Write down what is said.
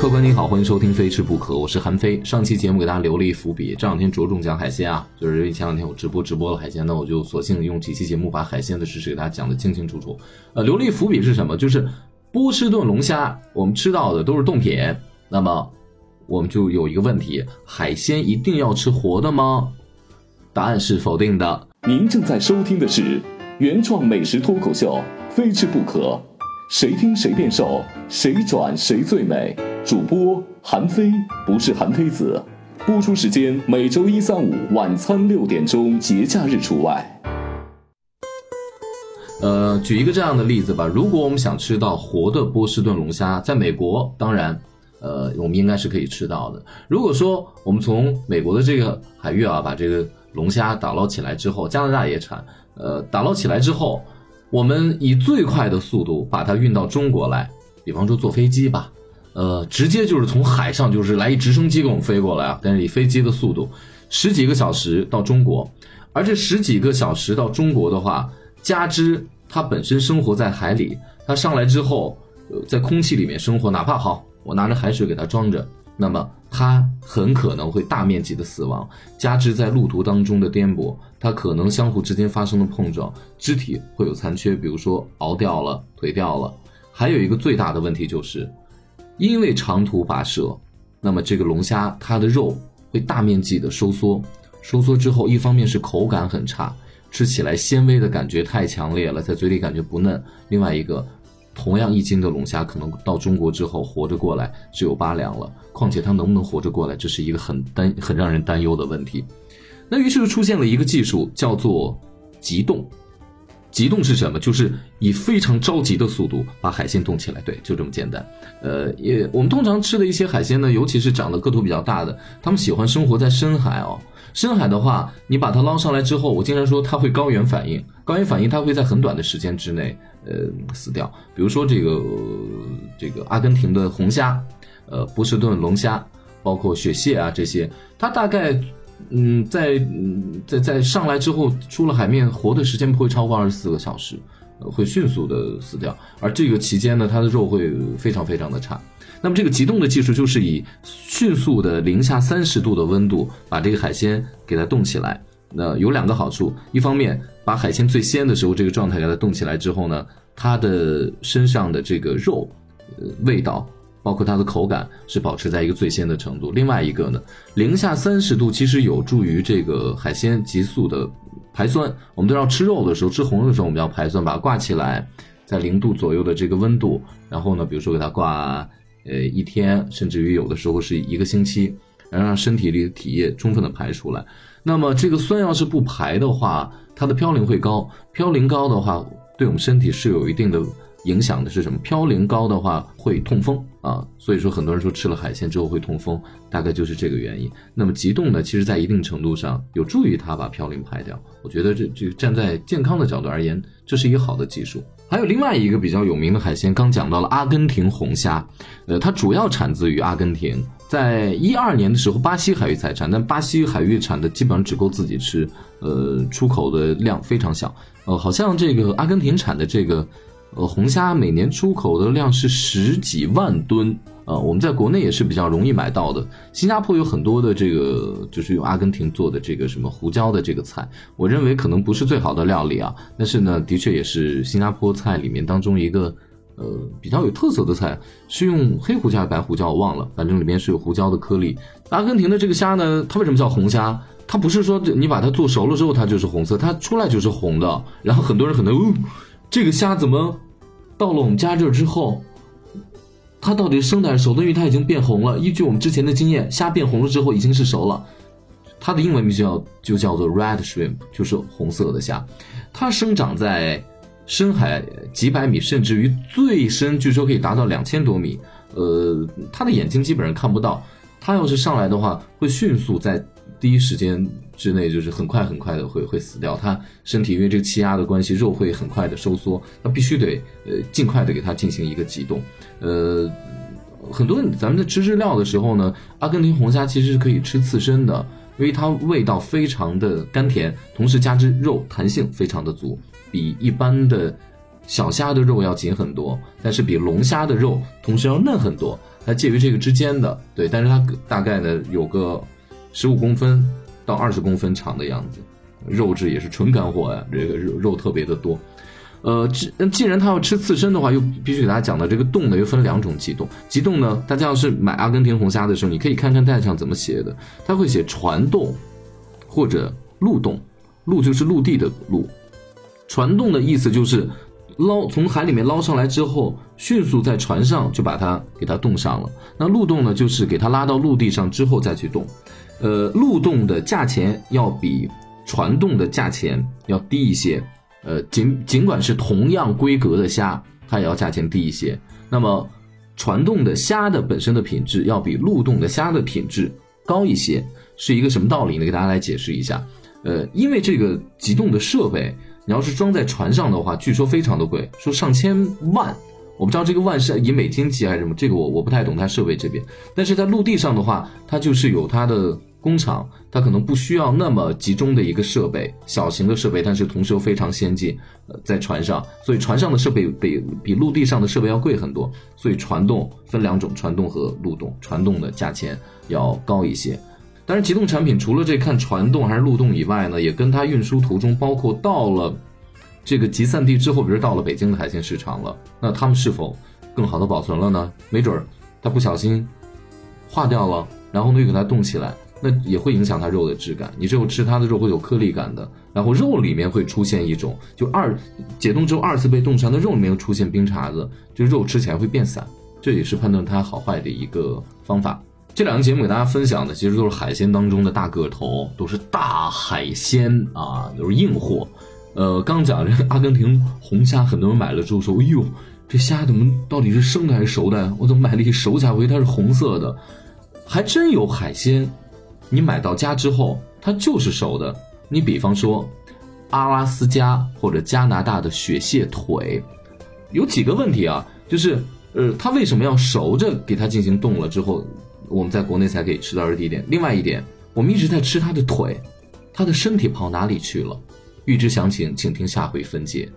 客官你好，欢迎收听《非吃不可》，我是韩飞。上期节目给大家留了一伏笔，这两天着重讲海鲜啊，就是因为前两天我直播直播了海鲜，那我就索性用几期节目把海鲜的知识给大家讲的清清楚楚。呃，留了一伏笔是什么？就是波士顿龙虾，我们吃到的都是冻品，那么我们就有一个问题：海鲜一定要吃活的吗？答案是否定的。您正在收听的是原创美食脱口秀《非吃不可》，谁听谁变瘦，谁转谁最美。主播韩非不是韩非子，播出时间每周一、三、五晚餐六点钟，节假日除外。呃，举一个这样的例子吧，如果我们想吃到活的波士顿龙虾，在美国，当然，呃，我们应该是可以吃到的。如果说我们从美国的这个海域啊，把这个龙虾打捞起来之后，加拿大也产，呃，打捞起来之后，我们以最快的速度把它运到中国来，比方说坐飞机吧。呃，直接就是从海上就是来一直升机给我们飞过来啊，但是以飞机的速度，十几个小时到中国，而这十几个小时到中国的话，加之它本身生活在海里，它上来之后，呃，在空气里面生活，哪怕好，我拿着海水给它装着，那么它很可能会大面积的死亡，加之在路途当中的颠簸，它可能相互之间发生了碰撞，肢体会有残缺，比如说熬掉了，腿掉了，还有一个最大的问题就是。因为长途跋涉，那么这个龙虾它的肉会大面积的收缩，收缩之后，一方面是口感很差，吃起来纤维的感觉太强烈了，在嘴里感觉不嫩；另外一个，同样一斤的龙虾可能到中国之后活着过来只有八两了，况且它能不能活着过来，这是一个很担很让人担忧的问题。那于是就出现了一个技术，叫做急冻。急冻是什么？就是以非常着急的速度把海鲜冻起来，对，就这么简单。呃，也我们通常吃的一些海鲜呢，尤其是长得个头比较大的，他们喜欢生活在深海哦。深海的话，你把它捞上来之后，我经常说它会高原反应，高原反应它会在很短的时间之内，呃，死掉。比如说这个这个阿根廷的红虾，呃，波士顿龙虾，包括雪蟹啊这些，它大概。嗯，在嗯在在上来之后，出了海面，活的时间不会超过二十四个小时，会迅速的死掉。而这个期间呢，它的肉会非常非常的差。那么这个急冻的技术就是以迅速的零下三十度的温度把这个海鲜给它冻起来。那有两个好处，一方面把海鲜最鲜的时候这个状态给它冻起来之后呢，它的身上的这个肉，呃，味道。包括它的口感是保持在一个最鲜的程度。另外一个呢，零下三十度其实有助于这个海鲜急速的排酸。我们都要吃肉的时候，吃红肉的时候，我们要排酸，把它挂起来，在零度左右的这个温度，然后呢，比如说给它挂呃一天，甚至于有的时候是一个星期，然后让身体里的体液充分的排出来。那么这个酸要是不排的话，它的嘌呤会高，嘌呤高的话，对我们身体是有一定的。影响的是什么？嘌呤高的话会痛风啊，所以说很多人说吃了海鲜之后会痛风，大概就是这个原因。那么急冻呢，其实在一定程度上有助于它把嘌呤排掉。我觉得这这站在健康的角度而言，这是一个好的技术。还有另外一个比较有名的海鲜，刚讲到了阿根廷红虾，呃，它主要产自于阿根廷，在一二年的时候巴西海域才产，但巴西海域产的基本上只够自己吃，呃，出口的量非常小。呃，好像这个阿根廷产的这个。呃，红虾每年出口的量是十几万吨，呃，我们在国内也是比较容易买到的。新加坡有很多的这个，就是用阿根廷做的这个什么胡椒的这个菜，我认为可能不是最好的料理啊，但是呢，的确也是新加坡菜里面当中一个，呃，比较有特色的菜，是用黑胡椒还是白胡椒我忘了，反正里面是有胡椒的颗粒。阿根廷的这个虾呢，它为什么叫红虾？它不是说你把它做熟了之后它就是红色，它出来就是红的。然后很多人可能。哦这个虾怎么到了我们家这儿之后，它到底生的还是熟的？因为它已经变红了。依据我们之前的经验，虾变红了之后已经是熟了。它的英文名叫就叫做 red shrimp，就是红色的虾。它生长在深海几百米，甚至于最深，据说可以达到两千多米。呃，它的眼睛基本上看不到。它要是上来的话，会迅速在。第一时间之内，就是很快很快的会会死掉。它身体因为这个气压的关系，肉会很快的收缩。它必须得呃尽快的给它进行一个急冻。呃，很多咱们在吃日料的时候呢，阿根廷红虾其实是可以吃刺身的，因为它味道非常的甘甜，同时加之肉弹性非常的足，比一般的小虾的肉要紧很多，但是比龙虾的肉同时要嫩很多，它介于这个之间的。对，但是它大概呢有个十五公分到二十公分长的样子，肉质也是纯干货呀，这个肉肉特别的多。呃，既既然他要吃刺身的话，又必须给大家讲到这个冻呢，又分两种急冻。急冻呢，大家要是买阿根廷红虾的时候，你可以看看袋上怎么写的，它会写船冻或者陆冻，陆就是陆地的陆，船冻的意思就是捞从海里面捞上来之后，迅速在船上就把它给它冻上了。那陆冻呢，就是给它拉到陆地上之后再去冻。呃，陆冻的价钱要比船冻的价钱要低一些。呃，尽尽管是同样规格的虾，它也要价钱低一些。那么，船冻的虾的本身的品质要比陆冻的虾的品质高一些，是一个什么道理呢？给大家来解释一下。呃，因为这个急冻的设备，你要是装在船上的话，据说非常的贵，说上千万。我不知道这个万是以美金计还是什么，这个我我不太懂它设备这边。但是在陆地上的话，它就是有它的。工厂它可能不需要那么集中的一个设备，小型的设备，但是同时又非常先进。呃，在船上，所以船上的设备比比陆地上的设备要贵很多。所以船动分两种，船动和陆动。船动的价钱要高一些。但是，急冻产品除了这看船冻还是路冻以外呢，也跟它运输途中，包括到了这个集散地之后，比如到了北京的海鲜市场了，那他们是否更好的保存了呢？没准儿它不小心化掉了，然后呢又给它冻起来。那也会影响它肉的质感，你只有吃它的肉会有颗粒感的，然后肉里面会出现一种，就二解冻之后二次被冻出来的肉里面出现冰碴子，就肉吃起来会变散，这也是判断它好坏的一个方法。这两个节目给大家分享的其实都是海鲜当中的大个头，都是大海鲜啊，都是硬货。呃，刚讲这阿根廷红虾，很多人买了之后说，哎呦，这虾怎么到底是生的还是熟的？我怎么买了一熟虾回它是红色的？还真有海鲜。你买到家之后，它就是熟的。你比方说，阿拉斯加或者加拿大的雪蟹腿，有几个问题啊？就是，呃，它为什么要熟着给它进行冻了之后，我们在国内才可以吃到？的地点。另外一点，我们一直在吃它的腿，它的身体跑哪里去了？预知详情，请听下回分解。